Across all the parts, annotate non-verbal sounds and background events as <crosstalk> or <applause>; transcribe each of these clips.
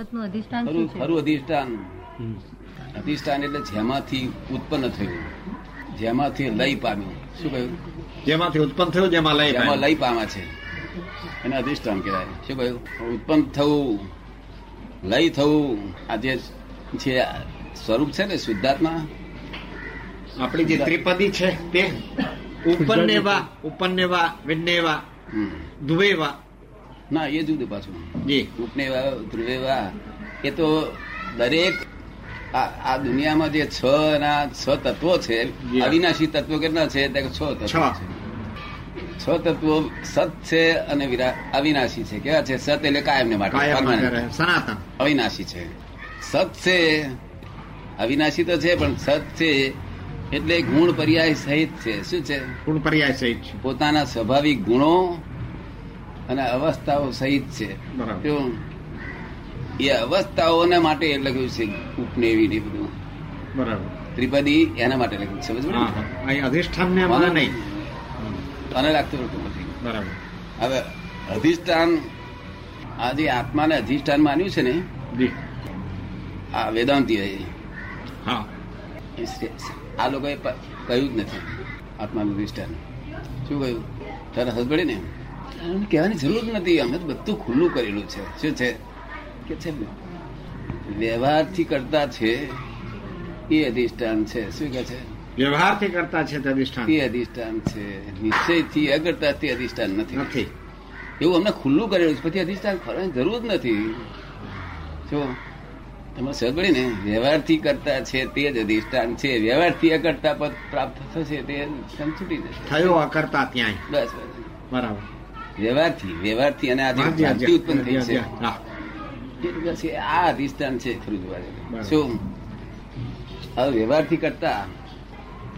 જગતનું અધિષ્ઠાન ખરું અધિષ્ઠાન. અધિષ્ઠાન એટલે જેમાંથી ઉત્પન્ન થયું. જેમાંથી લય પામ્યું. શું કહ્યું? જેમાંથી ઉત્પન્ન થયું જેમાં લઈ જેમાં પામ્યું. લય પામે છે. એને અધિષ્ઠાન કહેવાય. શું કહ્યું? ઉત્પન્ન થવું લય થવું આ જે છે સ્વરૂપ છે ને શુદ્ધાત્મા? આપણી જે ત્રિપદી છે તે ઉપન્નેવા ઉપન્નેવા વિન્નેવા હમ. ના એ જુદું પાછું. જી. ઉપનેવા ધ્રુવેવા એ તો દરેક આ દુનિયામાં જે છ ના છ તત્વો છે અવિનાશી તત્વો કેટલા છે? છ તત્વો છ. તત્વો સત છે અને અવિનાશી છે. કેવા છે? સત એટલે કાયમને માટે સનાતન. અવિનાશી છે. સત છે અવિનાશી તો છે પણ સત છે એટલે ગુણ પર્યાય સહિત છે. શું છે? ગુણ પર્યાય સહિત છે. પોતાના સ્વાભાવિક ગુણો અને અવસ્થાઓ સહિત છે. એ અવસ્થાઓને માટે લખ્યું છે ઉપનેવી ને બધું. બરાબર. ત્રિપદી એના માટે લખ્યું છે સમજ અધિષ્ઠાન ને મને. નહીં. મને લાગતું હતું નથી બરાબર. હવે અધિષ્ઠાન આ જે આત્માને અધિષ્ઠાન માન્યું છે ને આ વેદાંતિઓએ હા. આ લોકોએ કહ્યું જ નથી. આત્માનું અધિષ્ઠાન. શું કહ્યું? તારે હસ ને? કહેવાની જરૂર નથી. અમે બધું ખુલ્લું કરેલું છે. શું છે? કે છે? વ્યવહારથી કરતા છે એ અધિષ્ઠાન છે. શું કે છે? વ્યવહારથી કરતા છે તે અધિષ્ઠાન. એ અધિષ્ઠાન છે. નિશ્ચયથી અગરતા તે અધિષ્ઠાન નથી. નથી. એવું અમને ખુલ્લું કરેલું છે. પછી અધિષ્ઠાન કરવાની જરૂર જ નથી. જો તમે સગડી ને વ્યવહારથી કરતા છે તે જ અધિષ્ઠાન છે. વ્યવહારથી અકર્તા પદ પ્રાપ્ત થશે તે છૂટી જશે. થયો અકર્તા ત્યાંય. બસ બસ. બરાબર. વ્યવહારથી વ્યવહારથી અને આજે ભ્રાંતિ ઉત્પન્ન થઈ છે. જી, હા. એ બસ એ આ અધિષ્ઠાન છે ખરું જોવા શું? હવે વ્યવહારથી કરતા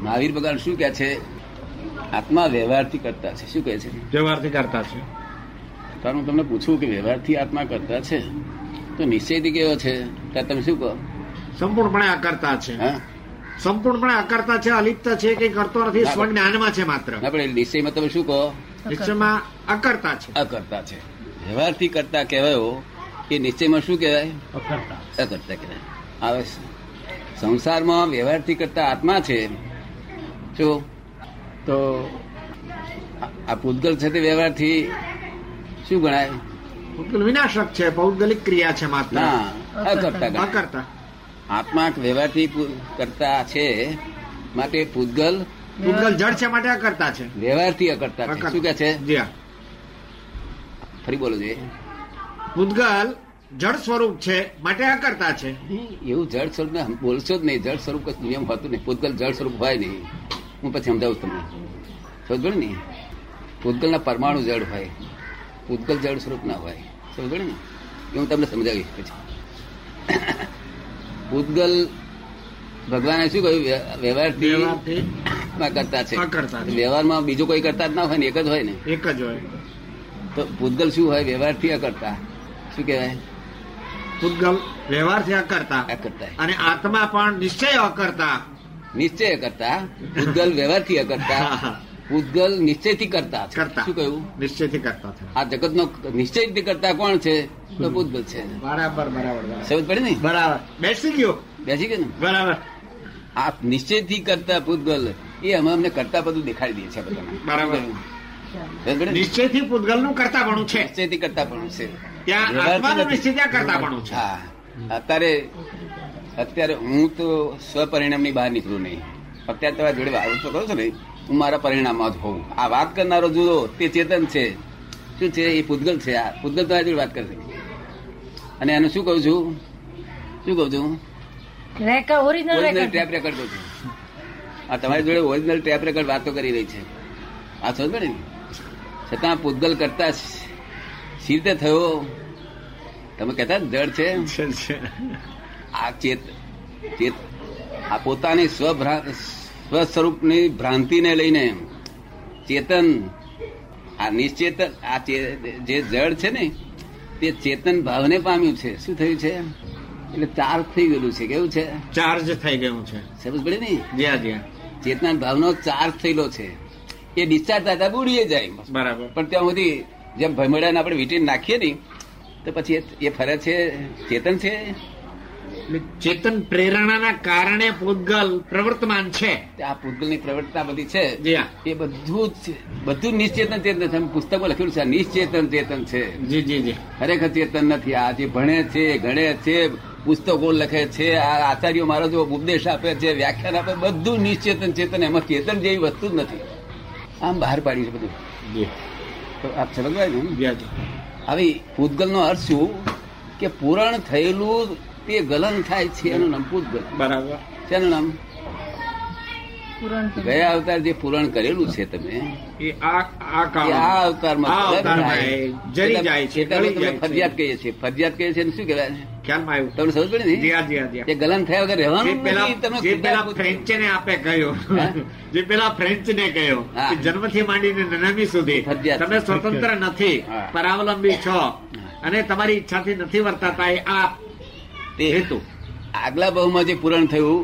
મહાવીર ભગવાન શું કે છે? આત્મા વ્યવહારથી કરતા છે. શું કહે છે? વ્યવહારથી કરતા છે. તો હું તમને પૂછું કે વ્યવહારથી આત્મા કરતા છે? તો નિશ્ચયથી કેવો છે? ત્યાં તમે શું કહો? સંપૂર્ણપણે અકર્તા છે. સંપૂર્ણપણે અકર્તા છે અલિપ્ત છે કઈ કરતો નથી સ્વ જ્ઞાનમાં છે માત્ર. આપણે નિશ્ચયમાં તમે શું કહો? નિશ્ચયમાં અકર્તા છે. અકર્તા છે. વ્યવહારથી કરતા કહેવાયો કે નિશ્ચયમાં શું કહેવાય? અકર્તા. અકર્તા કહેવાય. હવે સંસારમાં વ્યવહારથી કરતા આત્મા છે. જો તો આ- પૂતગલ છે તે વ્યવહારથી શું ગણાય? પૂતગલ વિનાશક છે પૌද්ગલિક ક્રિયા છે માત્ર. અકર્તા. અકર્તા આત્મા વ્યવહારથી કરતા છે માટે પૂતગલ પૂતગલ જળ છે માટે અકર્તા છે. વ્યવહારથી અકર્તા છે. શું કે છે? જી હા. ફરી બોલો જોઈએ ભૂતગલ જળ સ્વરૂપ છે માટે અકર્તા છે. એવું જળ સ્વરૂપ ને બોલશો જ નહીં. જળ સ્વરૂપ કશું નિયમ હોતું નહીં. ભૂતગલ જળ સ્વરૂપ હોય નહીં. હું પછી સમજાવું તમને. સમજો ને ભૂતગલના પરમાણુ જળ હોય. ભૂતગલ જળ સ્વરૂપ ના હોય. સમજો ને એ હું તમને સમજાવીશ પછી. ભૂતગલ ભગવાને શું કહ્યું? વ્ય- વ્યવહારથી વ્યવહારથી. માં કરતા છે. વ્યવહારમાં બીજું કોઈ કરતા જ ના હોય ને એક જ હોય ને? એક જ હોય. તો પૂતગલ શું હોય? વ્યવહારથી કરતા. શું કહેવાય? પૂતગલ વ્યવહારથી અકર્તા અકર્તા અને આત્મા પણ નિશ્ચય અકર્તા નિશ્ચય કરતા. પૂતગલ વ્યવહારથી અકર્તા. પૂતગલ નિશ્ચયથી કરતા. કરતા. શું કહ્યું? નિશ્ચયથી કરતા આ જગતનો નિશ્ચયથી કરતા કોણ છે? તો પૂતગલ છે. બરાબર બરાબર બરાબર. સમજ પડી ને? બરાબર. બેસી ગયો. બેસી ગયો ને? બરાબર. આ નિશ્ચયથી કરતા પૂતગલ એ અમે અમને કરતા બધું દેખાડી દે છે બધાને બરાબર. નિશ્ચયથી પૂતગલનું કરતા પણ છે. નિશ્ચયથી કરતા છે. ત્યાં આત્માનું નિશ્ચય ત્યાં છે. હા. અત્યારે અત્યારે હું તો સ્વપરિણામની બહાર નીકળું નહીં. અત્યારે તમારા જોડે વાત તો કરું છું ને હું મારા પરિણામમાં જ હોઉં. આ વાત કરનારો જુદો તે ચેતન છે. શું છે? એ પૂતગલ છે. આ પૂતગલ તમારી જોડે વાત કરશે. અને એનું શું કહું છું? શું કહું છું? Record original original tape record કહું છું. આ તમારી જોડે ઓરિજિનલ ટેપ રેકર્ડ વાતો કરી રહી છે. આ સમજ ને છતાં પૂતગલ કરતા સી રીતે થયો. તમે કહેતા જડ છે. આ ચેત ચેત આ પોતાની સ્વ સ્વરૂપની ભ્રાંતિને લઈને ચેતન આ નિશ્ચેતન આ જે જળ છે ને તે ચેતન ભાવને પામ્યું છે. શું થયું છે? એટલે ચાર્જ થઈ ગયેલું છે. કેવું છે? ચાર્જ થઈ ગયું છે. સમજ પડે ને? જ્યાં જ્યાં. ચેતના ભાવનો ચાર્જ થયેલો છે. એ ડિસ્ચાર્જ થતા બુડીએ જાય બરાબર. પણ ત્યાં સુધી જેમ ભમડાને આપણે વીટીને નાખીએ ને તો પછી એ- એ ફરે છે ચેતન છે. ચેતન પ્રેરણાના કારણે પૂતગલ પ્રવર્તમાન છે. આ પૂતગલની પ્રવૃત્તા બધી છે. જી હા. એ બધું જ બધું નિશ્ચેતન ચેતન છે. પુસ્તકો લખેલું છે નિશ્ચેતન ચેતન છે. જી જી જી. ખરેખર ચેતન નથી. આ જે ભણે છે ગણે છે પુસ્તકો લખે છે આ આચાર્યો મારો જો ઉપદેશ આપે છે વ્યાખ્યાન આપે બધું નિશ્ચેતન ચેતન એમાં ચેતન જેવી વસ્તુ જ નથી. આમ બહાર પાડી છે બધું. તો આપ સમજવાય ને? હવે પૂતગલનો અર્થ શું? કે પૂરણ થયેલું તે ગલન થાય છે એનું નામ પૂતગલ બરાબર. શેનું નામ. ગયા અવતાર જે પૂરણ કરેલું છે તમે આ અવતારમાં જરી જાય છે, તમે ફરજિયાત કહીએ છીએ ફરજિયાત કહીએ છીએ શું કહેવાય? ખ્યાલમાં આવ્યું. તમને સમજ પડી ને? ગલન થયા વગર રહેવાનું પેલા જે પેલા ફ્રેન્ચ ને આપે કહ્યું. જે પેલા ફ્રેન્ચ ને કહ્યું. કે જન્મથી માંડીને નનામી સુધી. તમે સ્વતંત્ર નથી પરાવલંબી છો. અને તમારી ઈચ્છાથી નથી વર્તાતા એ આ તે હેતુ. આગલા બહુમાં જે પૂરણ થયું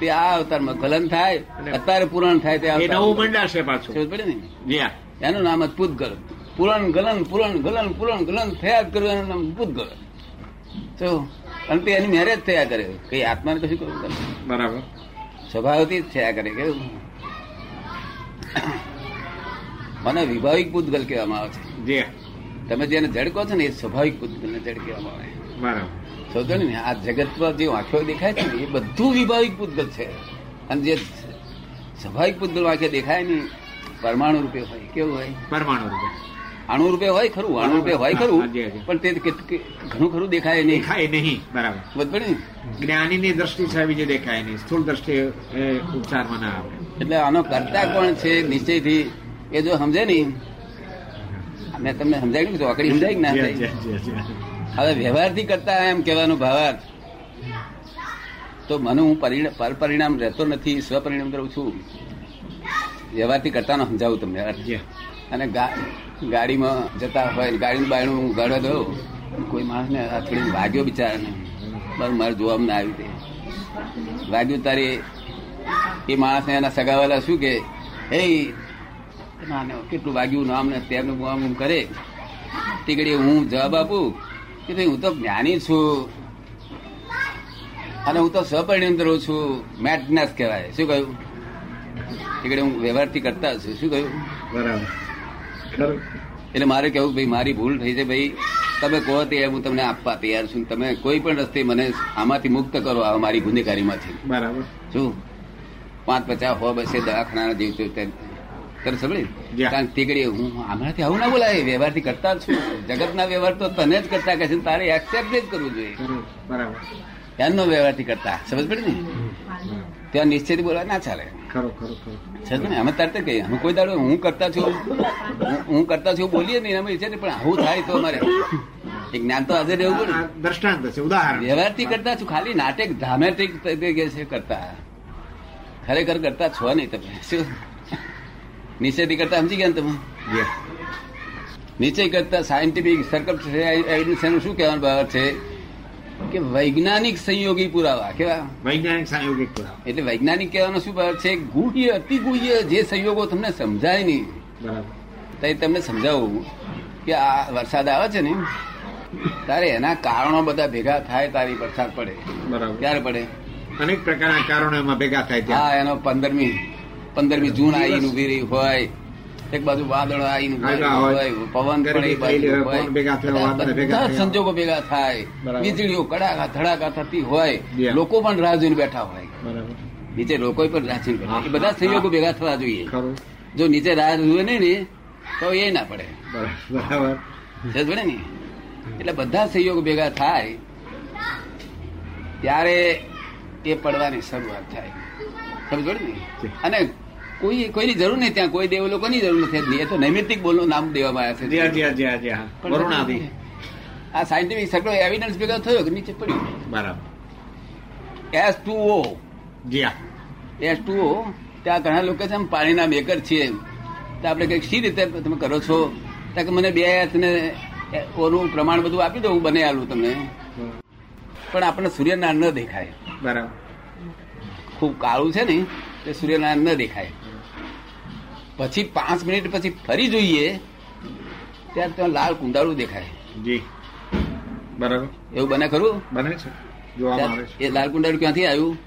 તે આ અવતારમાં ગલન થાય અત્યારે પૂરણ થાય તે. નવું મંડાશે પાછું. ને એનું? નામ જ પૂતગલ. પૂરણ ગલન પૂરણ ગલન પૂરણ ગલન થયા જ એનું નામ પૂતગલ. તો અને તે એની મેરેજ થયા કરે. કઈ આત્માને કશું કરવું કરે બરાબર. સ્વભાવથી જ થયા કરે કેવું મને વિભાવિક પૂતગલ કહેવામાં આવે છે. જી તમે જેને જડ કહો છો ને એ સ્વાભાવિક પૂતગલને જડ કહેવામાં આવે. બરાબર. સમજો ને આ જગતમાં જે વાંખ્યો દેખાય છે ને એ બધું વિભાવિક પૂતગલ છે. અને જે સ્વાભાવિક પૂતગલ વાંખે દેખાય ને પરમાણુ રૂપે હોય કેવું હોય? પરમાણુ રૂપે. અણુ રૂપે હોય ખરું અણુ રૂપે હોય ખરું. પણ તે ઘણું ખરું દેખાય નહીં. દેખાય નહીં બરાબર. ને? જ્ઞાનીની દ્રષ્ટિ છે બીજે દેખાય નહીં. સ્થૂળ દ્રષ્ટિ ઉપચારમાં ના આવે. એટલે આનો કરતા કોણ છે નિશ્ચયથી એ જો સમજે નહીં. મેં તમને સમજાય કે ચોકડી સમજાય? ના. હવે વ્યવહારથી કરતા એમ કહેવાનું ભાવાર્થ. તો મને હું પરિણ- પર પરિણામ રહેતો નથી સ્વપરિણામ કરું છું. વ્યવહારથી કરતા સમજાવું તમને. અને ગાડીમાં જતા હોય ગાડીનું બાયણું હું ગાડવા ગયો કોઈ માણસને અથડીને વાગ્યો બિચારાને. બસ મારે જોવામાં ના આવી તે વાગ્યું તારે એ માણસને એના સગાવાલા શું કે હે કેટલું વાગ્યું? નામ ને તેમનું આમ કરે. ટીકડી હું જવાબ આપું. કે ભાઈ હું તો જ્ઞાની છું. અને હું તો સ્વપરિણામ રહું છું. મેટનેસ કહેવાય. શું કહ્યું? એકડે હું વ્યવહારથી કરતા છું. શું કહ્યું? બરાબર. એટલે મારે કેવું ભાઈ મારી ભૂલ થઈ છે ભાઈ. તમે કહો તે હું તમને આપવા તૈયાર છું. તમે કોઈ પણ રસ્તે મને આમાંથી મુક્ત કરો આ મારી ગુનેગારીમાંથી. બરાબર. શું? પાંચ પચાસ હો બસે દવાખાના જેવું તને સમજી કારણ કે હું આમાંથી આવું ના બોલાય વ્યવહારથી કરતા જ છું. જગતના વ્યવહાર તો તને જ કરતા કહે છે તારે એક્સેપ્ટ જ કરવું જોઈએ. બરાબર એમનો વ્યવહારથી કરતા સમજ પડે ને? ત્યાં નિશ્ચિત બોલવા ના ચાલે. ખરું ખરું ખરું. સમજ ને? અમે તરત કહીએ અમે કોઈ દાડો હું કરતા છું હું- કરતા છું બોલીએ નહીં અમે ઈચ્છે પણ આવું થાય તો અમારે. એક જ્ઞાન તો હાજર રહેવું પડે. દ્રષ્ટાંત છે ઉદાહરણ. વ્યવહારથી કરતા છું ખાલી નાટક ડ્રામેટિક તરીકે છે કરતા. ખરેખર કરતા છો નહીં તમે. શું? નિશ્ચયથી કરતા સમજી ગયા ને તમે? નીચે કરતા સાયન્ટિફિક સર્કમ એવિડન્સનું શું કહેવાનું બરાબર છે? કે વૈજ્ઞાનિક સંયોગી પુરાવા કેવા? વૈજ્ઞાનિક સંયોગી પુરાવા. એટલે વૈજ્ઞાનિક કહેવાનો શું બરાબર છે? ગુહ્ય અતિ ગુહ્ય જે સંયોગો તમને સમજાય નહીં. બરાબર. તો તમને સમજાવું કે આ વરસાદ આવે છે ને તારે એના કારણો બધા ભેગા થાય તારી વરસાદ પડે. બરાબર. ક્યારે પડે? અનેક પ્રકારના કારણો એમાં ભેગા થાય હા એનો પંદરમી પંદરમી જૂન આવીને ઊભી રહી હોય એક બાજુ વાદળ આવીને હોય. પવન બધા. સંજોગો ભેગા થાય. વીજળીઓ કડાકા ધડાકા થતી હોય લોકો પણ રાહ જોઈને બેઠા હોય. નીચે લોકો પણ રાહ જોઈને બેઠા એ બધા સંયોગો ભેગા થવા જોઈએ. જો નીચે રાહ જુએ નહીં ને તો એ ના પડે. બરાબર પડે ને. એટલે બધા સંયોગ ભેગા થાય ત્યારે એ પડવાની શરૂઆત થાય. સમજ પડે ને? અને કોઈ કોઈની જરૂર નહીં ત્યાં કોઈ દેવ લોકોની જરૂર નથી એ તો નૈમિતિક બોલનું નામ દેવામાં આવ્યા છે. આ સાયન્ટિફિક સગળો એવિડન્સ ભેગો થયો કે નીચે પડ્યું? બરાબર. S two O. જી એસ ટુ ઓ ત્યાં ઘણા લોકો છે પાણીના મેકર છીએ તો આપણે કંઈક સી રીતે તમે કરો છો? ત્યાં કે મને બે હાથને ઓનું પ્રમાણ બધું આપી દઉં હું બને આલું તમને. પણ આપણને સૂર્યનારાયણ ન દેખાય. બરાબર. ખૂબ કાળું છે ને તે સૂર્યનારાયણ ન દેખાય. પછી પાંચ મિનિટ પછી ફરી જોઈએ ત્યારે ત્યાં લાલ કુંડાળું દેખાય. જી. બરાબર. એવું બને ખરું? બને છે. આવે એ લાલ કુંડાળું ક્યાંથી આવ્યું?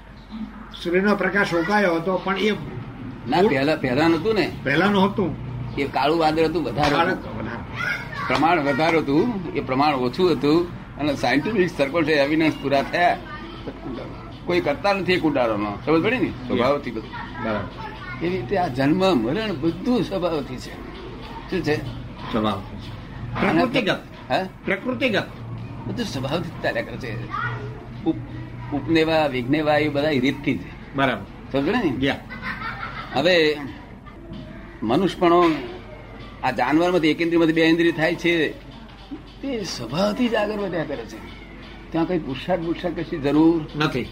સૂર્યનો પ્રકાશ રોકાયો હતો પણ એ ના પહેલા પહેલા નતું ને? પહેલાનું હતું. એ કાળું વાદળ હતું વધારે. પ્રમાણ વધારે હતું એ પ્રમાણ ઓછું હતું અને સાયન્ટિફિક સર્કલ છે એવિડન્સ પૂરા થયા. કોઈ કરતા નથી એ કુંડાળોનો. સમજ પડી ને? સ્વભાવથી બધું. બરાબર. એવી રીતે આ જન્મ મરણ બધું સ્વભાવથી છે. શું છે? સ્વભાવ. પ્રકૃતિગત. હા? પ્રકૃતિગત. બધું સ્વભાવથી ચાલ્યા કરે છે. ઉપ- ઉપનેવા વિઘ્નેવા એ બધા રીતથી છે બરાબર. સમજો ને? હવે મનુષ્યપણો આ જાનવરમાંથી એક ઇન્દ્રિયમાંથી બે ઇન્દ્રિય થાય છે તે સ્વભાવથી જ આગળ વધ્યા કરે છે. ત્યાં કઈ પુરસાદ પુરસાદ કશી જરૂર નથી.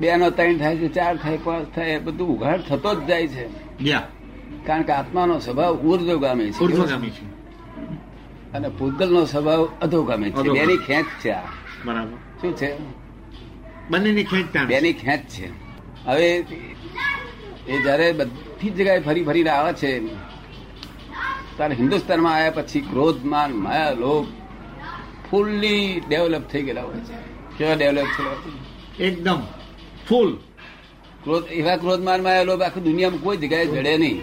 બે નો ત્રણ થાય છે ચાર થાય પાંચ થાય બધું ઉઘાડ થતો જ જાય છે. કારણ કે આત્માનો સ્વભાવ ઉર્ધ્વગામી છે. અને છે. નો સ્વભાવ અધોગામી છે. બેની ખેંચ છે આ. બરાબર. શું છે? બંનેની ખેંચ બેની ખેંચ છે. હવે એ જયારે બધી જગ્યાએ ફરી ફરીને આવે છે ત્યારે હિન્દુસ્તાનમાં આવ્યા પછી ક્રોધ માન માયા લોભ ફૂલ્લી ડેવલપ થઈ ગયેલા હોય છે. કેવા ડેવલપ થયેલા એકદમ. ફૂલ. ક્રોધ એવા ક્રોધ માનમાં લોભ આખી દુનિયામાં કોઈ જગ્યાએ જડે નહીં.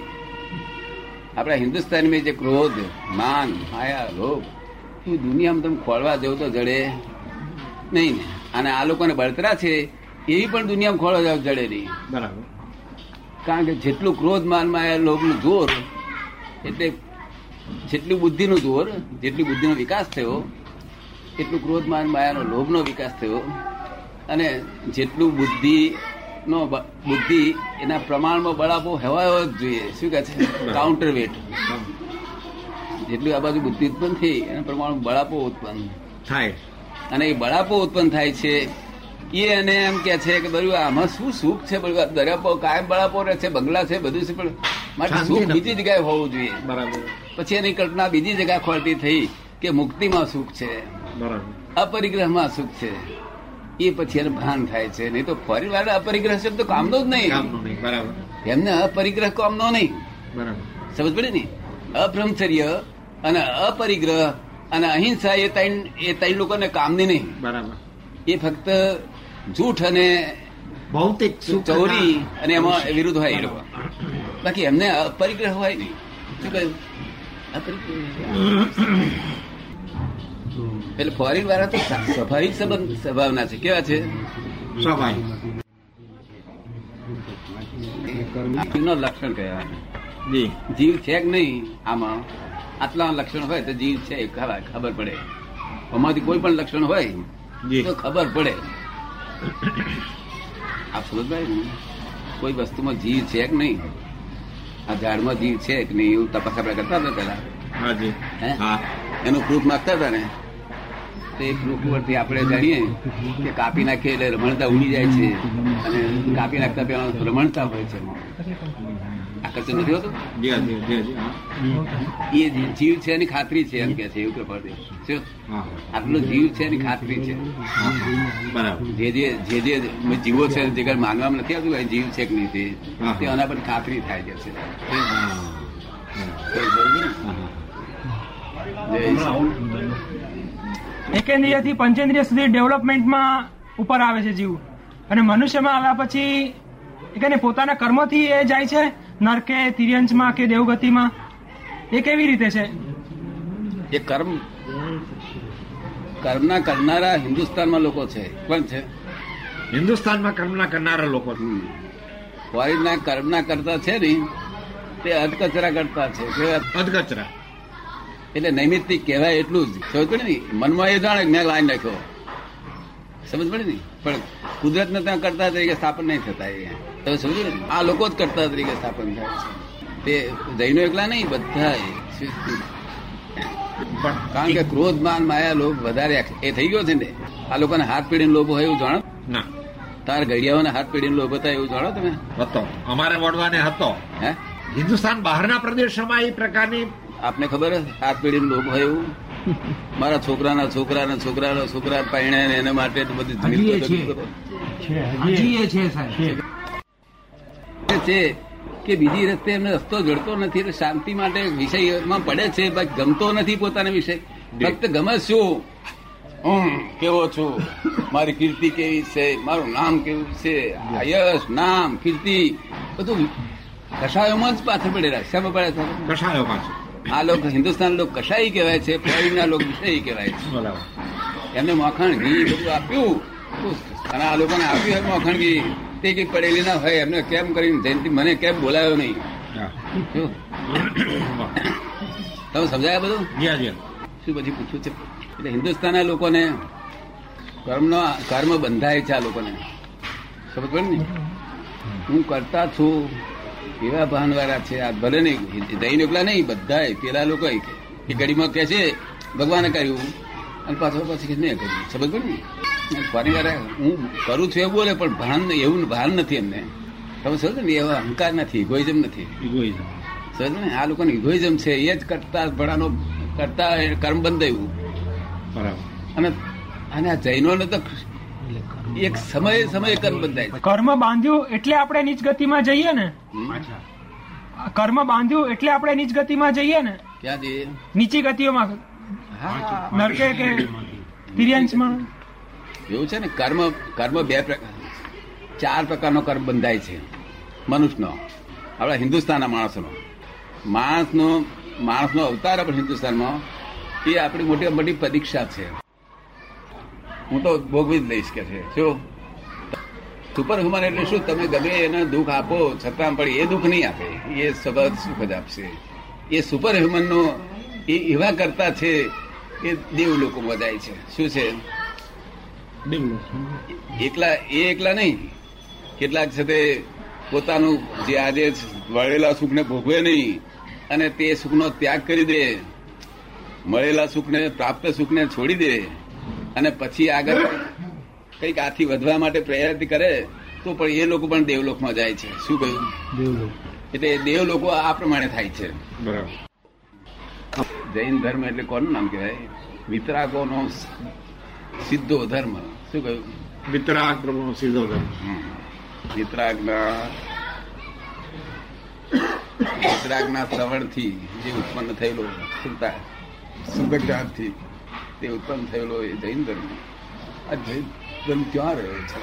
આપણા હિન્દુસ્તાનમાં જે ક્રોધ માન માયા લોભ એ દુનિયામાં તમે ખોળવા જવું તો જડે નહીં. ને અને આ લોકોને બળતરા છે એવી પણ દુનિયામાં ખોળવા જાવ જડે નહીં. બરાબર. કારણ કે જેટલું ક્રોધ માન માયા લોભનું જોર એટલે જેટલી બુદ્ધિનું જોર જેટલી બુદ્ધિનો વિકાસ થયો એટલું ક્રોધ માન માયાનો લોભનો વિકાસ થયો. અને જેટલું બુદ્ધિ નો બુદ્ધિ એના પ્રમાણમાં બળાપો હેવાયો જ જોઈએ. શું કહે છે? કાઉન્ટર વેટ જેટલી આ બાજુ બુદ્ધિ ઉત્પન્ન થઈ એના પ્રમાણ બળાપો ઉત્પન્ન. થાય. અને એ બળાપો ઉત્પન્ન થાય છે એ એને એમ કે છે કે બધું આમાં શું સુખ છે? બધું દરિયાપો કાયમ બળાપો રહે છે બંગલા છે બધું છે પણ માટે સુખ બીજી જગ્યાએ હોવું જોઈએ. બરાબર. પછી એની કલ્પના બીજી જગ્યા ખોલતી થઈ કે મુક્તિમાં સુખ છે. બરાબર. અપરિગ્રહમાં સુખ છે. એ પછી એને ભાન થાય છે. નહીં તો પરિવાર વાર અપરિગ્રહ શબ્દ કામનો જ નહીં. નહીં બરાબર. એમને અપરિગ્રહ કામનો નહીં. બરાબર. સમજ પડે ને? અબ્રહ્મચર્ય અને અપરિગ્રહ અને અહિંસા એ ત્રણ એ ત્રણ લોકોને કામની નહીં. બરાબર. એ ફક્ત જૂઠ અને ભૌતિક ચોરી અને એમાં વિરુદ્ધ હોય એ લોકો. બાકી એમને અપરિગ્રહ હોય નહીં. શું કહ્યું? અપરિગ્રહ. એટલે ફોરેન વાળા તો સ્વાભાવિક સંબંધ સ્વભાવના છે. કેવા છે? સ્વાભાવિક જીવનો લક્ષણ કહેવાય જી. જીવ છે કે નહીં આમાં? આટલા લક્ષણ હોય તો જીવ છે ખબર પડે. આમાંથી કોઈ પણ લક્ષણ હોય તો ખબર પડે. આપ સમજભાઈ કોઈ વસ્તુમાં જીવ છે કે નહીં? આ ઝાડમાં જીવ છે કે નહીં એવું તપાસ આપણે કરતા હતા પેલા હા જી. હે? હા. એનું પ્રૂફ માગતા હતા ને? તો એ પ્રૂફ પરથી આપણે જાણીએ કે કાપી નાખીએ એટલે રમણતા ઉડી જાય છે. અને કાપી નાખતા પેલા રમણતા હોય છે. આકર્ષણ નથી હોતું? એ જીવ છે એની ખાતરી છે એમ કે છે એવું કૃપાથી આટલો જીવ છે એની ખાતરી છે. બરાબર. જે જે જે જે જીવો છે જે કઈ માનવામાં નથી આવતું જીવ છે કે નહીં તે એના પર ખાતરી થાય છે જય એકેન્દ્રિયથી પંચેન્દ્રિય સુધી ડેવલપમેન્ટમાં ઉપર આવે છે જીવ. અને મનુષ્યમાં આવ્યા પછી એ કહીને પોતાના કર્મથી એ જાય છે નરકે તિર્યંશમાં કે દેવગતિમાં. એ કેવી રીતે છે? એ કર્મ કર્મના કરનારા હિન્દુસ્તાનમાં લોકો છે. કોણ છે? હિન્દુસ્તાનમાં કર્મના કરનારા લોકો. ફોરેનના કર્મના કરતા છે ને તે અધકચરા કરતા છે? અધકચરા. એટલે નૈમિત્તિક કહેવાય એટલું જ. સમજ પડે ને? મનમાં એ જાણે મેં લાઈન નાખ્યો સમજ પડે ને? પણ કુદરત ને ત્યાં કરતા તરીકે સ્થાપન નહીં થતા એ. તમે સમજો ને? આ લોકો જ કરતા તરીકે સ્થાપન થાય છે. તે જૈનો એકલા નહીં બધા કારણ કે ક્રોધ માન માયા લોભ વધારે એ થઈ ગયો છે ને? આ લોકોને હાથ પીડીને લોભ હોય એવું જાણો? ના. તાર ઘડિયાઓને હાથ પીડીને લોભ હતા એવું જાણો તમે? હતો. અમારે વડવાને હતો. હે? હિન્દુસ્તાન બહારના પ્રદેશોમાં એ પ્રકારની આપને ખબર હે? હાથ પીડીને લોભ હોય એવું? મારા છોકરાના છોકરાના છોકરાના છોકરા પરણે ને એના માટે બધી છે. કે બીજી રસ્તે એમને રસ્તો જડતો નથી એટલે શાંતિ માટે વિષયમાં પડે છે બાકી ગમતો નથી પોતાનો વિષય. ફક્ત ગમે શું? હું કેવો છું? મારી કીર્તિ કેવી છે? મારું નામ કેવું છે? યશ નામ કીર્તિ બધું કસાયોમાં જ પાછળ પડેલા. શેમાં પડ્યા છે? કશાયો પાછો આ લોકો હિન્દુસ્તાન લોકો કશાઈ કહેવાય છે? ફોરેનના લોકો વિષય કહેવાય છે? એમને માખણ ઘી બધું આપ્યું. અને આ લોકોને આપ્યું હોય માખણ ઘી. તે કઈ પડેલી ના હોય એમને કેમ કરીને જયંતિ મને કેમ બોલાયો નહીં? તમે સમજાયા બધું? શું પછી પૂછ્યું છે? એટલે હિન્દુસ્તાનના લોકોને કર્મનો કર્મ બંધાય છે આ લોકોને. સમજ પડે ને? હું કરતા છું. એવા ભાનવાળા છે આ ભલે નહીં જૈન એકલા નહીં બધાય પેલા લોકો એ ઘડીમાં કહે છે ભગવાને કર્યું. અને પાછો પછી કે મેં કર્યું. સમજ પડી ને? ફરી વાર હું કરું છું એવું બોલે પણ ભાન એવું ભાન નથી એમને. તમે સમજો ને એવા અહંકાર નથી ઇગોઇઝમ નથી. ઇગોઇઝમ સમજ ને? આ લોકોને ઇગોઇઝમ છે એ જ કરતા ભણાનો કરતા કર્મ બંધાયું. બરાબર. અને અને આ જૈનોને તો એક સમયે સમયે કર્મ બંધાય છે. કર્મ બાંધ્યું એટલે આપણે નીચ ગતિમાં જઈએ ને? કર્મ બાંધ્યું એટલે આપણે નીચ ગતિમાં જઈએ ને? ક્યાં જઈએ નીચી ગતિઓમાં. હા. નરકે કે તિર્યાંશમાં એવું છે ને કર્મ કર્મ બે પ્રકાર ચાર પ્રકારનો કર્મ બંધાય છે. મનુષ્યનો આપણા હિન્દુસ્તાનના માણસનો. માણસનો માણસનો અવતાર આપણે હિન્દુસ્તાનમાં એ આપણી મોટી મોટી પરીક્ષા છે. હું તો ભોગવી જ લઈશ કે છે. શું? સુપર હ્યુમન એટલે શું? તમે ગમે એને દુઃખ આપો છતાં પણ એ દુઃખ નહીં આપે. એ સબદ સુખ જ આપશે. એ સુપર હ્યુમનનો એ એવા કરતા છે એ દેવ લોકોમાં જાય છે. શું છે? એકલા એ એકલા નહીં. કેટલાક છે તે પોતાનું જે આજે મળેલા સુખને ભોગવે નહીં અને તે સુખનો ત્યાગ કરી દે. મળેલા સુખને પ્રાપ્ત સુખને છોડી દે. અને પછી આગળ કંઈક આથી વધવા માટે પ્રયત્ન કરે તો પણ એ લોકો પણ દેવલોકમાં જાય છે. શું કહ્યું? એટલે એ દેવ લોકો આ પ્રમાણે થાય છે. બરાબર. જૈન ધર્મ એટલે કોનું નામ કહેવાય? વિતરાગોનો સીધો ધર્મ. શું કહ્યું? વિતરાગ નો સીધો ધર્મ વિતરાગના વિતરાગના શ્રવણથી જે ઉત્પન્ન થયેલો સુલતા સુગંધાથી તે ઉત્પન્ન થયેલો એ જૈન ધર્મ આ જૈન ધર્મ ક્યાં રહ્યો છે?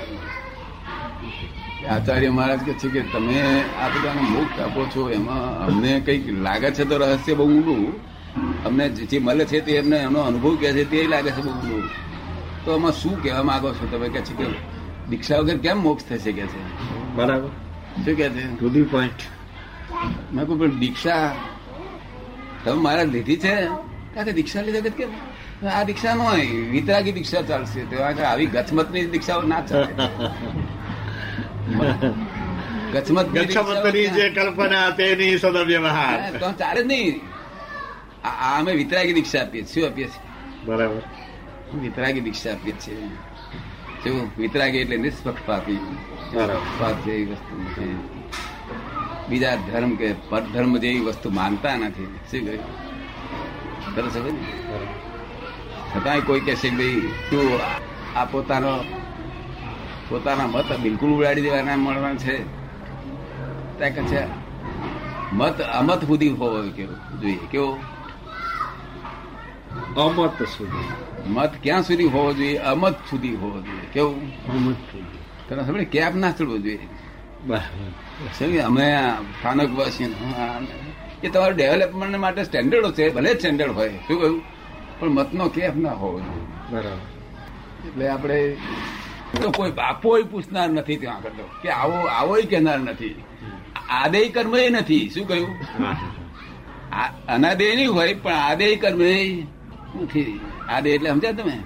આચાર્ય મહારાજ કે છે કે તમે આ બધાને મોક્ષ આપો છો એમાં અમને કંઈક લાગે છે તો રહસ્ય બહુ ઊંડું. અમને જે જે મળે છે તે એમને એનો અનુભવ કે છે તે લાગે છે બહુ ઊંડું. તો આમાં શું કહેવા માંગો છો તમે? કે છે કે દીક્ષા વગર કેમ મોક્ષ થશે કે છે? બરાબર. શું કે છે? ટુ ધી પોઈન્ટ મેં કહું પણ દીક્ષા તમે મારા લીધી છે. કારણ કે દીક્ષા લીધા? કે કેમ? આ દીક્ષા નો હોય વિતરાગી દીક્ષા ચાલશે. તો આવી ગચમતની દીક્ષાઓ ના ચાલે. ગચમત જે કલ્પના તેની સદવ્યવહાર હા, તો ચાલે જ નહીં. આ અમે વિતરાગી દીક્ષા આપીએ શું આપીએ છીએ? બરાબર. વિતરાગી દીક્ષા આપીએ છીએ. શું વિતરાગી એટલે નિષ્પક્ષપાતી. પક્ષપાત જેવી વસ્તુ છે બીજા ધર્મ કે પરધર્મ જેવી વસ્તુ માનતા નથી. શું કહ્યું? સરસ હવે ને છતાંય કોઈ કહેશે કે ભાઈ તું આ પોતાનો પોતાના મત બિલકુલ ઉડાડી દેવાના મળવાના છે. ત્યાં કે છે મત અમત સુધી હોવો કેવો? જોઈએ કેવો? અમત સુધી. મત ક્યાં સુધી હોવો જોઈએ? અમત સુધી હોવો જોઈએ કેવું? અમત સુધી. તને સમજે કેપ ના ચડવો જોઈએ? બરાબર અમે સ્થાનક વાસી એ તમારું ડેવલપમેન્ટ માટે સ્ટેન્ડર્ડો છે ભલે સ્ટેન્ડર્ડ હોય. શું કહ્યું? પણ મતનો કેફ ના હોવો જોઈએ. બરાબર. એટલે આપણે તો કોઈ બાપોય પૂછનાર નથી ત્યાં આગળ કે આવો આવોય કહેનાર નથી. આદેય કર્મ એ નથી. શું કહ્યું? અનાદેય નહીં હોય પણ આદેય કર્મ એ નથી. આદેય એટલે સમજ્યા તમે?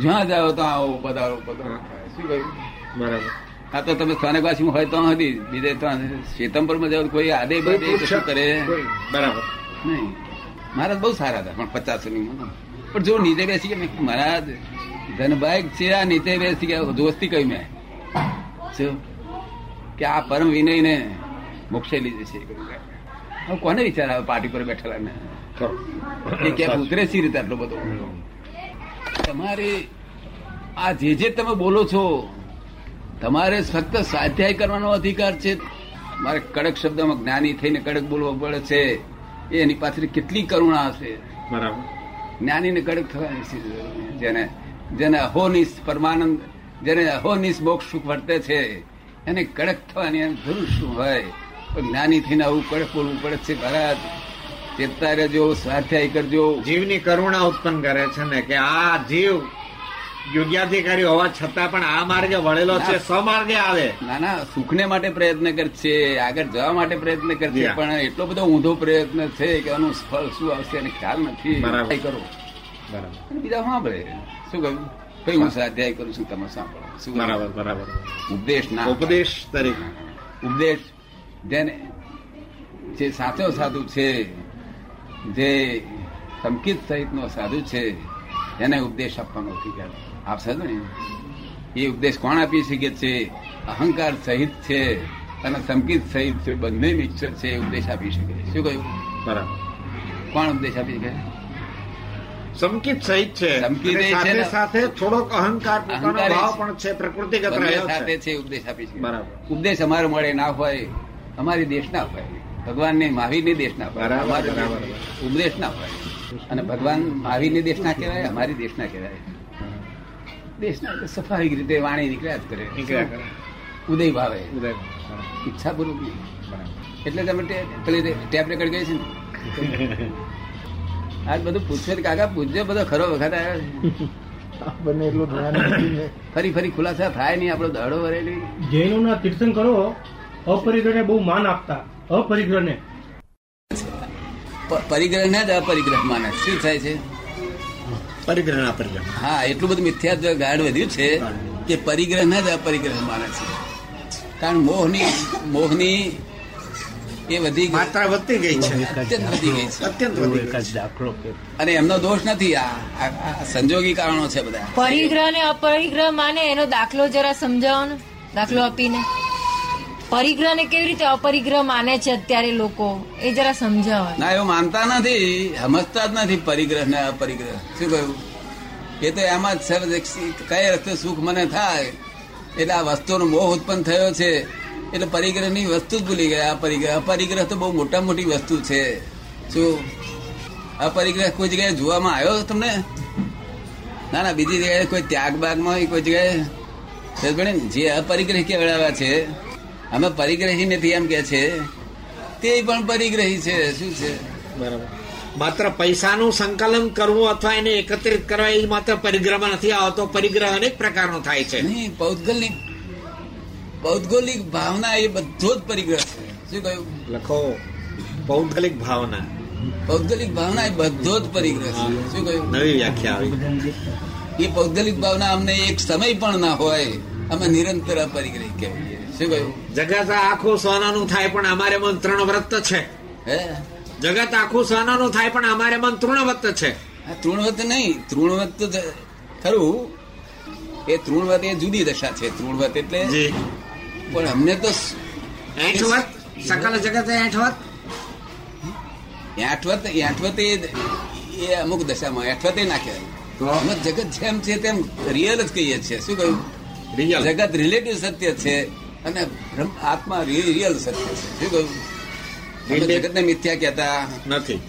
જ્યાં જાઓ તો આવો પધારો પધારો. શું કહ્યું? બરાબર. હા તો તમે સ્થાનકવાસી હોય તો હતી બીજે તો માં જાઓ તો કોઈ આદય બધે કરે બરાબર. નહીં. મહારાજ બહુ સારા હતા પણ પચાસની પણ જો નીચે બેસી ગયા મેં મહારાજ ધનભાઈ છે આ નીચે બેસી ગયા દોસ્તી કહી મેં. શું? કે આ પરમ વિનય ને મોક્ષે લીધે છે. હવે કોને વિચાર આવે પાર્ટી પર બેઠેલા ને. એ ક્યાંક ઉતરે સી રીતે આટલો બધો? તમારે આ જે જે તમે બોલો છો તમારે ફક્ત સ્વાધ્યાય કરવાનો અધિકાર છે. મારે કડક શબ્દમાં જ્ઞાની થઈને કડક બોલવો પડે છે. એની પાછળ કેટલી કરુણા હશે બરાબર. જ્ઞાનીને કડક થવાની જેને જેને અહોનિશ પરમાનંદ જેને અહોનિશ મોક્ષ સુખ વર્તે છે એને કડક થવાની એમ જરૂર શું હોય? તો જ્ઞાની થઈને આવું કડક બોલવું પડે છે ભરત. ચેતતા રહેજો સ્વાધ્યાય કરજો. જીવની કરુણા ઉત્પન્ન કરે છે ને કે આ જીવ યોગ્યાધિકારી હોવા છતાં પણ આ માર્ગે વળેલો છે માર્ગે આવે. ના ના સુખને માટે પ્રયત્ન કરશે આગળ જવા માટે પ્રયત્ન કરશે પણ એટલો બધો ઊંધો પ્રયત્ન છે કે આનું ફળ શું આવશે એને ખ્યાલ નથી. બરાબર. કરો બરાબર. બીજા સાંભળે. શું કહ્યું? કઈ હું. સ્વાધ્યાય કરું છું તમે સાંભળો. શું બરાબર બરાબર. ઉપદેશ ના. ઉપદેશ તરીકે. ઉપદેશ જેને જે સાચો સાધુ છે જે સંકિત સહિતનો સાધુ છે એને ઉપદેશ આપવાનો અધિકાર આપશે ને. એ ઉપદેશ કોણ આપી શકે છે? અહંકાર સહિત છે અને સંકિત સહિત છે. બંને મિક્સર છે એ ઉપદેશ આપી શકે શું કહ્યું? બરાબર. કોણ ઉપદેશ આપી શકે? સંકિત સહિત છે. સંકિત સાથે સાથે થોડોક અહંકાર ભાવ પણ છે પ્રકૃતિગત સાથે છે ઉપદેશ આપી શકે. બરાબર. ઉપદેશ અમારો મળે ના હોય અમારી દેશ ના હોય. ભગવાન ને મહાવીર દેશ ના હોય. ઉપદેશ ના હોય. અને ભગવાન મહાવીર દેશના કહેવાય અમારી દેશના કહેવાય. દેશના સ્વાભાવિક રીતે વાણી નીકળ્યા જ કરે નીકળ્યા કરે. ઉદય ભાવે. ઉદય. ઈચ્છા પૂર્વક એટલે તમે પેલી ટેપ રેકર્ડ ગઈ છે ને? <laughs> આજ બધું પૂછ્યો કાકા પૂછજો બધો ખરો વખત આવ્યો ફરી ફરી ખુલાસા થાય નહીં આપણો દાડો વરેલી જૈનોના તીર્થંકરો અપરિગ્રહને બહુ માન આપતા. અપરિગ્રહને. પરિગ્રહ ને જ અપરિગ્રહ માને શું થાય છે? પરિગ્રહ અપરિગ્રહ. હા એટલું બધું મિથ્યા ગાઢ વધ્યું છે કે પરિગ્રહ ને જ અપરિગ્રહ માને છે. કારણ મોહની મોહની એ વધી માત્રા વધતી ગઈ છે. અત્યંત વધી ગઈ છે. અત્યંત વધી ગઈ અને એમનો દોષ નથી. આ સંજોગી કારણો છે બધા. પરિગ્રહ ને અપરિગ્રહ માને એનો દાખલો જરા સમજાવો ને દાખલો આપીને. પરિગ્રહ ને કેવી રીતે અપરિગ્રહ માને છે અત્યારે લોકો? એ જરા સમજાવો. ના, એવું માનતા નથી. સમજતા જ નથી પરિગ્રહ ને અપરિગ્રહ. શું કહ્યું? એ તો એમાં જ કઈ રસ્તે સુખ મને થાય? એટલે આ વસ્તુનો મોહ ઉત્પન્ન થયો છે. એટલે પરિગ્રહની વસ્તુ જ ભૂલી ગયા. અપરિગ્રહ અપરિગ્રહ તો બહુ મોટા મોટી વસ્તુ છે. શું? અપરિગ્રહ કોઈ જગ્યાએ જોવામાં આવ્યો તમને? ના ના, બીજી જગ્યાએ કોઈ ત્યાગ બાગમાં કોઈ જગ્યાએ? જે અપરિગ્રહ કેવડાવ્યા છે અમે પરિગ્રહી નથી એમ કે છે તે પણ પરિગ્રહી છે શું છે? બરાબર. માત્ર પૈસાનું સંકલન કરવું અથવા એને એકત્રિત કરવા એ માત્ર પરિગ્રહમાં નથી આવતો પરિગ્રહ અનેક પ્રકારનો થાય છે. નહીં ભૌગોલિક ભૌગોલિક ભાવના એ બધો જ પરિગ્રહ છે. શું કહ્યું? લખો ભૌગોલિક ભાવના. ભૌગોલિક ભાવના એ બધો જ પરિગ્રહ છે. શું કહ્યું? નવી વ્યાખ્યા આવી. એ ભૌગોલિક ભાવના અમને એક સમય પણ ના હોય અમે નિરંતર પરિગ્રહ કહેવાય. શું કહ્યું? જગત આખું સોનાનું થાય પણ અમારે મન તૃણવ્રત છે. હે? જગત આખું સોનાનું થાય પણ અમારે મન તૃણવત છે. તૃણવત નહીં તૃણવત તો ખરું? એ તૃણવત એ જુદી દશા છે તૃણવત એટલે જી. પણ અમને તો સ- એઠવત સકલ જગત એઠવત આઠવત આઠવત એ એ અમુક દશામાં આઠવત એ નાખે અમે જગત જેમ છે તેમ રિયલ જ કહીએ છીએ. શું કહ્યું? જગત રિલેટિવ સત્ય છે. અને આત્મા રિયલ સત્ય છે. શું કહ્યું જગતને મિથ્યા કહેતા. નથી.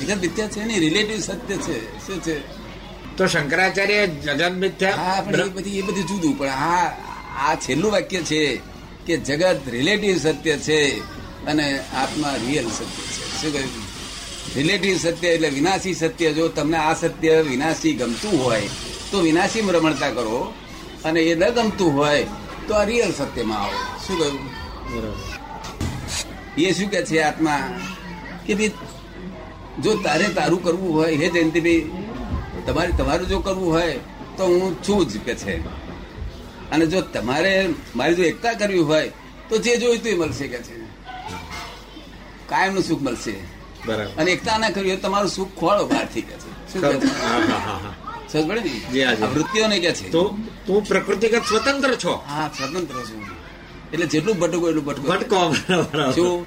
જગત મિથ્યા છે ને રિલેટિવ સત્ય છે. શું છે? તો શંકરાચાર્ય જગત હા મિથ્યા પણ એ બધી એ બધું જુદું પણ હા આ છેલ્લું વાક્ય છે કે જગત રિલેટિવ સત્ય છે અને આત્મા રિયલ સત્ય છે. શું કહ્યું? રિલેટિવ સત્ય એટલે વિનાશી સત્ય. જો તમને આ સત્ય વિનાશી ગમતું હોય તો વિનાશી રમણતા કરો. અને એ ન ગમતું હોય તો આ રિયલ સત્યમાં આવે. શું કહ્યું? એ શું કે છે આત્મા? કે ભાઈ જો તારે તારું કરવું હોય હે જયંતિભાઈ તમારે તમારું જો કરવું હોય તો હું છું જ કે છે. અને જો તમારે મારી જો એકતા કરવી હોય તો જે જોઈતું એ મળશે કે છે. કાયમનું સુખ મળશે. બરાબર. અને એકતા ના કરવી હોય તમારું સુખ ખોળો બહારથી કે છે. શું કે છે? હા, હા, હા, હા. સમજ પડે જી, હા, ને જી. આ વૃત્તિઓને કે છે? તો તું પ્રકૃતિગત સ્વતંત્ર છો? હા સ્વતંત્ર છું. એટલે જેટલું ભટકો એટલું ભટકો. ભટકો શું?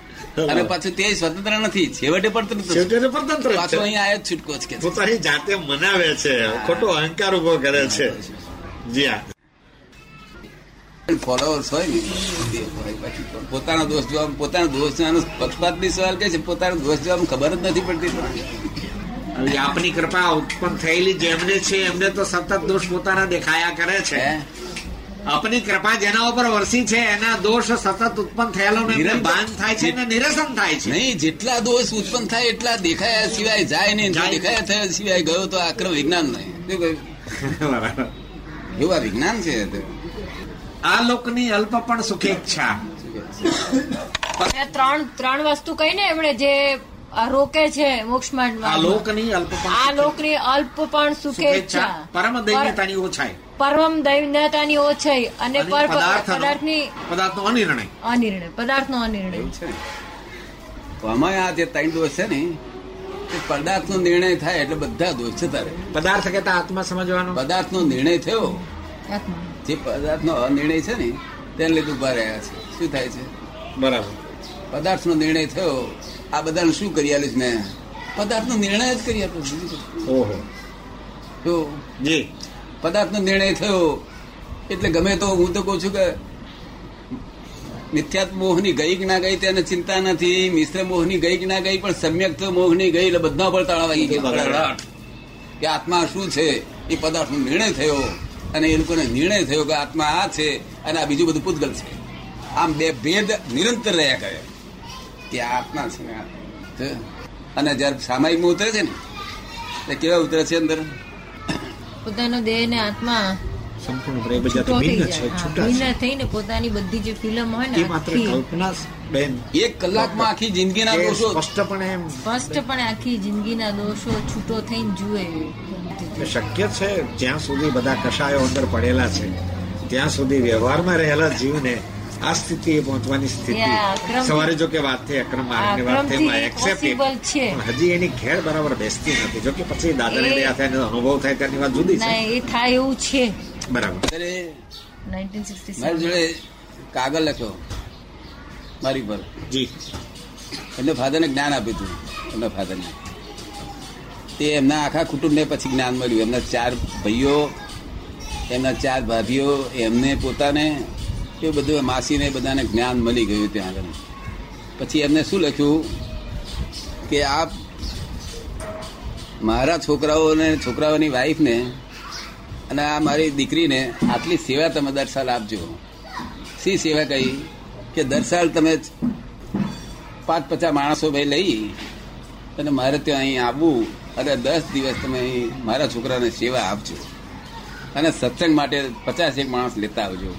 અને પાછું તે સ્વતંત્ર નથી. છેવટે પણ છેવટે જ પાછું અહીંયા આયો છૂટકો છે. પોતાની જાતે મનાવે છે. ખોટો અહંકાર ઊભો કરે છે. જી હા. ફોલોઅર્સ હોય ને પોતાનો દોષ જોવા પોતાનો દોષ જોવાનો પક્ષપાતની સવાલ કે છે. પોતાનો દોષ જોવા ખબર જ નથી પડતી. હવે આપની કૃપા ઉત્પન્ન થયેલી જેમને છે એમને તો સતત દોષ પોતાના દેખાયા કરે છે. આપની કૃપા જેના ઉપર વરસી છે એના દોષ સતત ઉત્પન્ન થયેલો ભાન થાય છે ને નિરસન થાય છે. નહીં જેટલા દોષ ઉત્પન્ન થાય એટલા દેખાયા સિવાય જાય નહીં. દેખાયા થયા સિવાય ગયો તો આક્રમ વિજ્ઞાન નહીં? એવું આ વિજ્ઞાન છે તે. આ લોકની અલ્પ પણ સુખેચ્છા ત્રણ ત્રણ વસ્તુ કઈ ને એમણે જે રોકે છે મોક્ષ આ માંડવામાં. લોકની અલ્પ આ લોકની અલ્પ પણ સુખેચ્છા પરમ દૈન્યતાની ઓછાય. પરમ દૈન્યતાની ઓછાઈ અને અને પર પદાર્થનો પદાર્થની અનિર્ણય. અનિર્ણય. પદાર્થનો અનિર્ણય. એવું તો આમાં આ જે ત્રણ દોષ છે ને તે પદાર્થનો નિર્ણય થાય એટલે બધા દોષ છે તારે. પદાર્થ કહેતા આત્મા સમજવાનો. પદાર્થનો નિર્ણય થયો. જે જે પદાર્થનો અનિર્ણય છે ને તેને લીધે ઊભા રહ્યા છે. શું થાય છે? બરાબર. પદાર્થનો નિર્ણય થયો. આ બધાને શું કરી આલીશ મેં? પદાર્થનો નિર્ણય જ કરી આપ્યો. ઓહો. તો જી. પદાર્થનો નિર્ણય થયો. એટલે ગમે તો હું તો કહું છું કે મિથ્યાત મોહની ગઈ કે ના ગઈ તેને ચિંતા નથી. મિશ્ર મોહની ગઈ કે ના ગઈ પણ સમ્યક તો મોહની ગઈ એટલે બધા પર તાળા વાગી ગયા. કે આત્મા શું છે? એ પદાર્થનો નિર્ણય થયો. અને એ લોકોને નિર્ણય થયો કે આત્મા આ છે અને આ બીજું બધું પૂતગલ છે. આમ બે ભેદ નિરંતર રહ્યા કરે. કે આત્મા છે. અને જયારે સામાયિકમાં ઉતરે છે ને એટલે કેવા ઉતરે છે અંદર? પોતાનો દેહ ને આત્મા પોતાની બધી જે ફિલ્મ હોય ને કલ્પના બેન. એક કલાકમાં આખી જિંદગીના એ દોષો સ્પષ્ટપણે સ્પષ્ટપણે આખી જિંદગીના દોષો છૂટો થઈને જુએ. શક્ય છે જ્યાં સુધી બધા કશાયો અંદર પડેલા છે ત્યાં સુધી વ્યવહારમાં રહેલા જીવને આ સ્થિતિએ પહોંચવાની સ્થિતિ. એ આ સ્થિતિ સવારે જો કે વાત થઈ અક્રમ માર્ગની વાત થઈ. પણ હજી એની ખેડ બરાબર બેસતી નથી. જો કે પછી દાદાને દયા થાય એનો અનુભવ થાય ત્યારની વાત જુદી છે. એ થાય એવું છે. બરાબર. મારી જોડે કાગળ લખ્યો. મારી પર. જી. એટલે ફાધરને જ્ઞાન આપ્યું હતું. એમના ફાધરને. તે એમના આખા કુટુંબને પછી જ્ઞાન મળ્યું. એમના ચાર ભાઈઓ એમના ચાર ભાભીઓ એમને પોતાને એ બધું માસીને બધાને જ્ઞાન મળી ગયું ત્યાં આગળ. પછી એમને શું લખ્યું? કે આપ મારા છોકરાઓને, છોકરાઓની વાઈફને અને આ મારી દીકરીને આટલી સેવા તમે દર સાલ આપજો. શી સેવા કહી કે દર સાલ તમે પાંચ પચાસ માણસો ભાઈ લઈ અને મારે ત્યાં અહીં આવવું અને દસ દિવસ તમે અહીં મારા છોકરાને સેવા આપજો. અને સત્સંગ માટે પચાસ એક માણસ લેતા આવજો.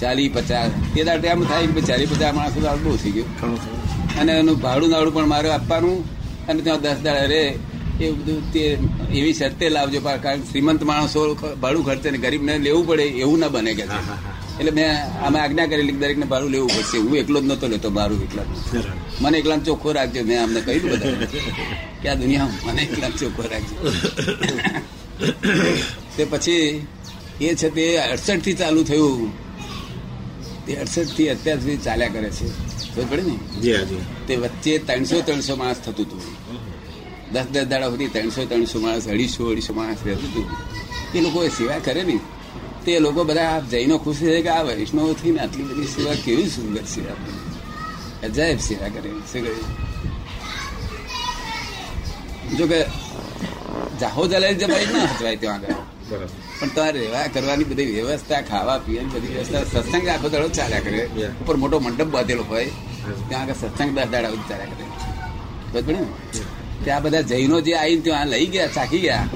ચાલી પચાસ તે દાડે એમ થાય કે ચાલી પચાસ માણસો તો બહુ થઈ ગયું. અને એનું ભાડું નાડું પણ મારે આપવાનું અને ત્યાં દસ દાડા રે. એ બધું તે એવી શરતે લાવજો કારણ શ્રીમંત માણસો ભાડું ખર્ચે ને ગરીબને લેવું પડે એવું ના બને કે એટલે મેં અમે આજ્ઞા કરેલી દરેકને ભાડું લેવું પડશે. હું એકલો જ નતો લેતો ભાડું એકલા. મને એકલા ચોખ્ખો રાખજો. મેં અમને કહ્યું બધા કે આ દુનિયા મને એકલા ચોખ્ખો રાખજો. <laughs> તે પછી એ છે તે અડસઠથી ચાલુ થયું. તે અડસઠથી અત્યાર સુધી ચાલ્યા કરે છે. ખબર પડે ને? તે વચ્ચે ત્રણસો ત્રણસો માણસ થતું હતું. દસ દસ દાડા સુધી ત્રણસો ત્રણસો માણસ અઢીસો અઢીસો માણસ રહેતું હતું. એ લોકો સેવા કરે ને તે લોકો બધા જૈનો ખુશ થાય કે આ વૈષ્ણવ થઈને આટલી બધી સેવા કેવી સુંદર સેવા. અજાયબ સેવા કરે. શું કહ્યું? જો કે જાહો જલાઈ જમાઈ ના હચવાય ત્યાં આગળ. બરાબર. પણ તમારે રહેવા કરવાની બધી વ્યવસ્થા ખાવા પીવાની બધી વ્યવસ્થા સત્સંગ આખો દાડો ચાલ્યા કરે. ઉપર મોટો મંડપ બાંધેલો હોય ત્યાં આગળ સત્સંગ દસ દાડા સુધી ચાલ્યા કરે. બરાબર ત્યાં બધા જૈનો જે આવીને ત્યાં લઈ ગયા ચાખી ગયા.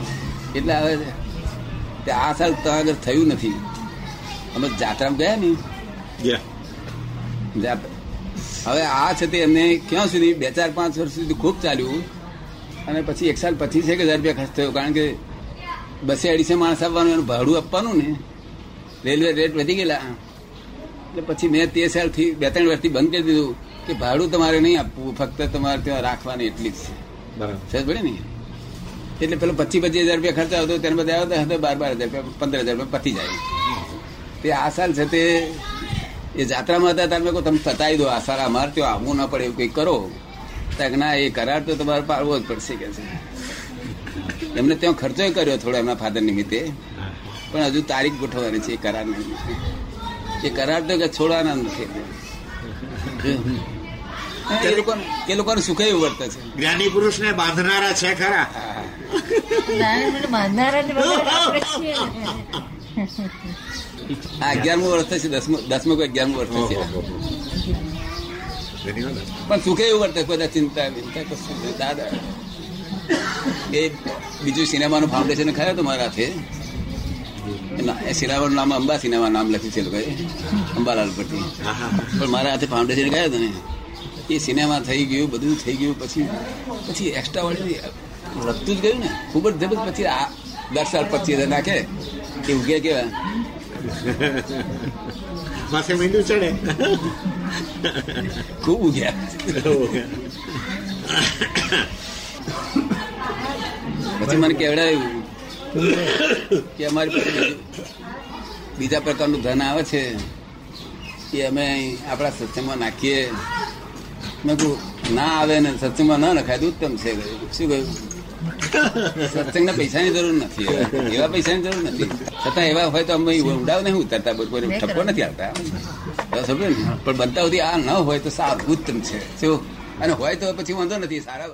એટલે હવે આ સાલ ત્યાં આગળ થયું નથી. અમે જાત્રામાં ગયા ને? હવે આ છે તે એમને ક્યાં સુધી? બે ચાર પાંચ વર્ષ સુધી ખૂબ ચાલ્યું. અને પછી એક સાલ પચીસ એક હજાર રૂપિયા ખર્ચ થયો. કારણ કે બસે અઢીસો માણસ આવવાનું એનું ભાડું આપવાનું ને. રેલવે રેટ વધી ગયેલા. એટલે પછી મેં તે સાલથી બે ત્રણ વર્ષથી બંધ કરી દીધું કે ભાડું તમારે નહીં આપવું ફક્ત તમારે ત્યાં રાખવાની એટલી જ છે. બરાબર. ને? એટલે પેલો પચીસ પચીસ હજાર રૂપિયા ખર્ચ આવતો ત્યારે બધા આવતા હતા બાર બાર હજાર રૂપિયા પંદર હજાર રૂપિયા પતી જાય. તે આ સાલ છે તે એ જાત્રામાં હતા તમે કહો તમે પતાવી દો આ સાલ અમારે ત્યાં આવવું ના પડે એવું કંઈક કરો. ત્યાં ના એ કરાર તો તમારે પાડવો જ પડશે કે છે. એમને ત્યાં ખર્ચો કર્યો થોડો એમના ફાધર નિમિત્તે. પણ હજુ તારીખ ગોઠવવાની છે એ કરાર એ કરાર તો કે છોડવાના નથી. એ લોકો સુખે એવું વર્તે છે. જ્ઞાની પુરુષને બાંધનારા છે ખરા. અગિયારમું વર્ષ થશે દસમું દસમું કે અગિયારમું વર્ષ થશે પણ સુખે એવું વર્તે બધા ચિંતા વિંતા કશું દાદા એ બીજું સિનેમાનું ફાઉન્ડેશન ખરા તો મારા હાથે. એ સિનેમાનું નામ અંબા સિનેમા નામ લખ્યું છે એ લોકોએ અંબાલાલ પરથી પણ મારા હાથે ફાઉન્ડેશન ગયા હતા ને. એ સિનેમા થઈ ગયું બધું થઈ ગયું પછી પછી એક્સ્ટ્રા વાળી વધતું જ ગયું ને. ખૂબ જ જબરજસ્ત. પછી આ દસ સાલ પચીસ હજાર નાખે. એ ઉગે કેવા. માથે મીંડું ચડે. ખૂબ ઉગ્યા. પછી મને કેવડાવ્યું કે અમારી પાસે બીજા પ્રકારનું ધન આવે છે એ અમે આપણા સત્સંગમાં નાખીએ. મેં કહું ના આવે ને સત્સંગમાં ના નખાય તો ઉત્તમ છે? શું કહ્યું? સત્સંગના પૈસાની જરૂર નથી. એવા પૈસાની જરૂર નથી. છતાં એવા હોય તો અમે ઉડાવ નહીં ઉતરતા? કોઈ ઠપકો નથી આવતા. સમજો ને? પણ બનતા સુધી આ ન હોય તો સારું. ઉત્તમ છે? શું? અને હોય તો પછી વાંધો નથી. સારા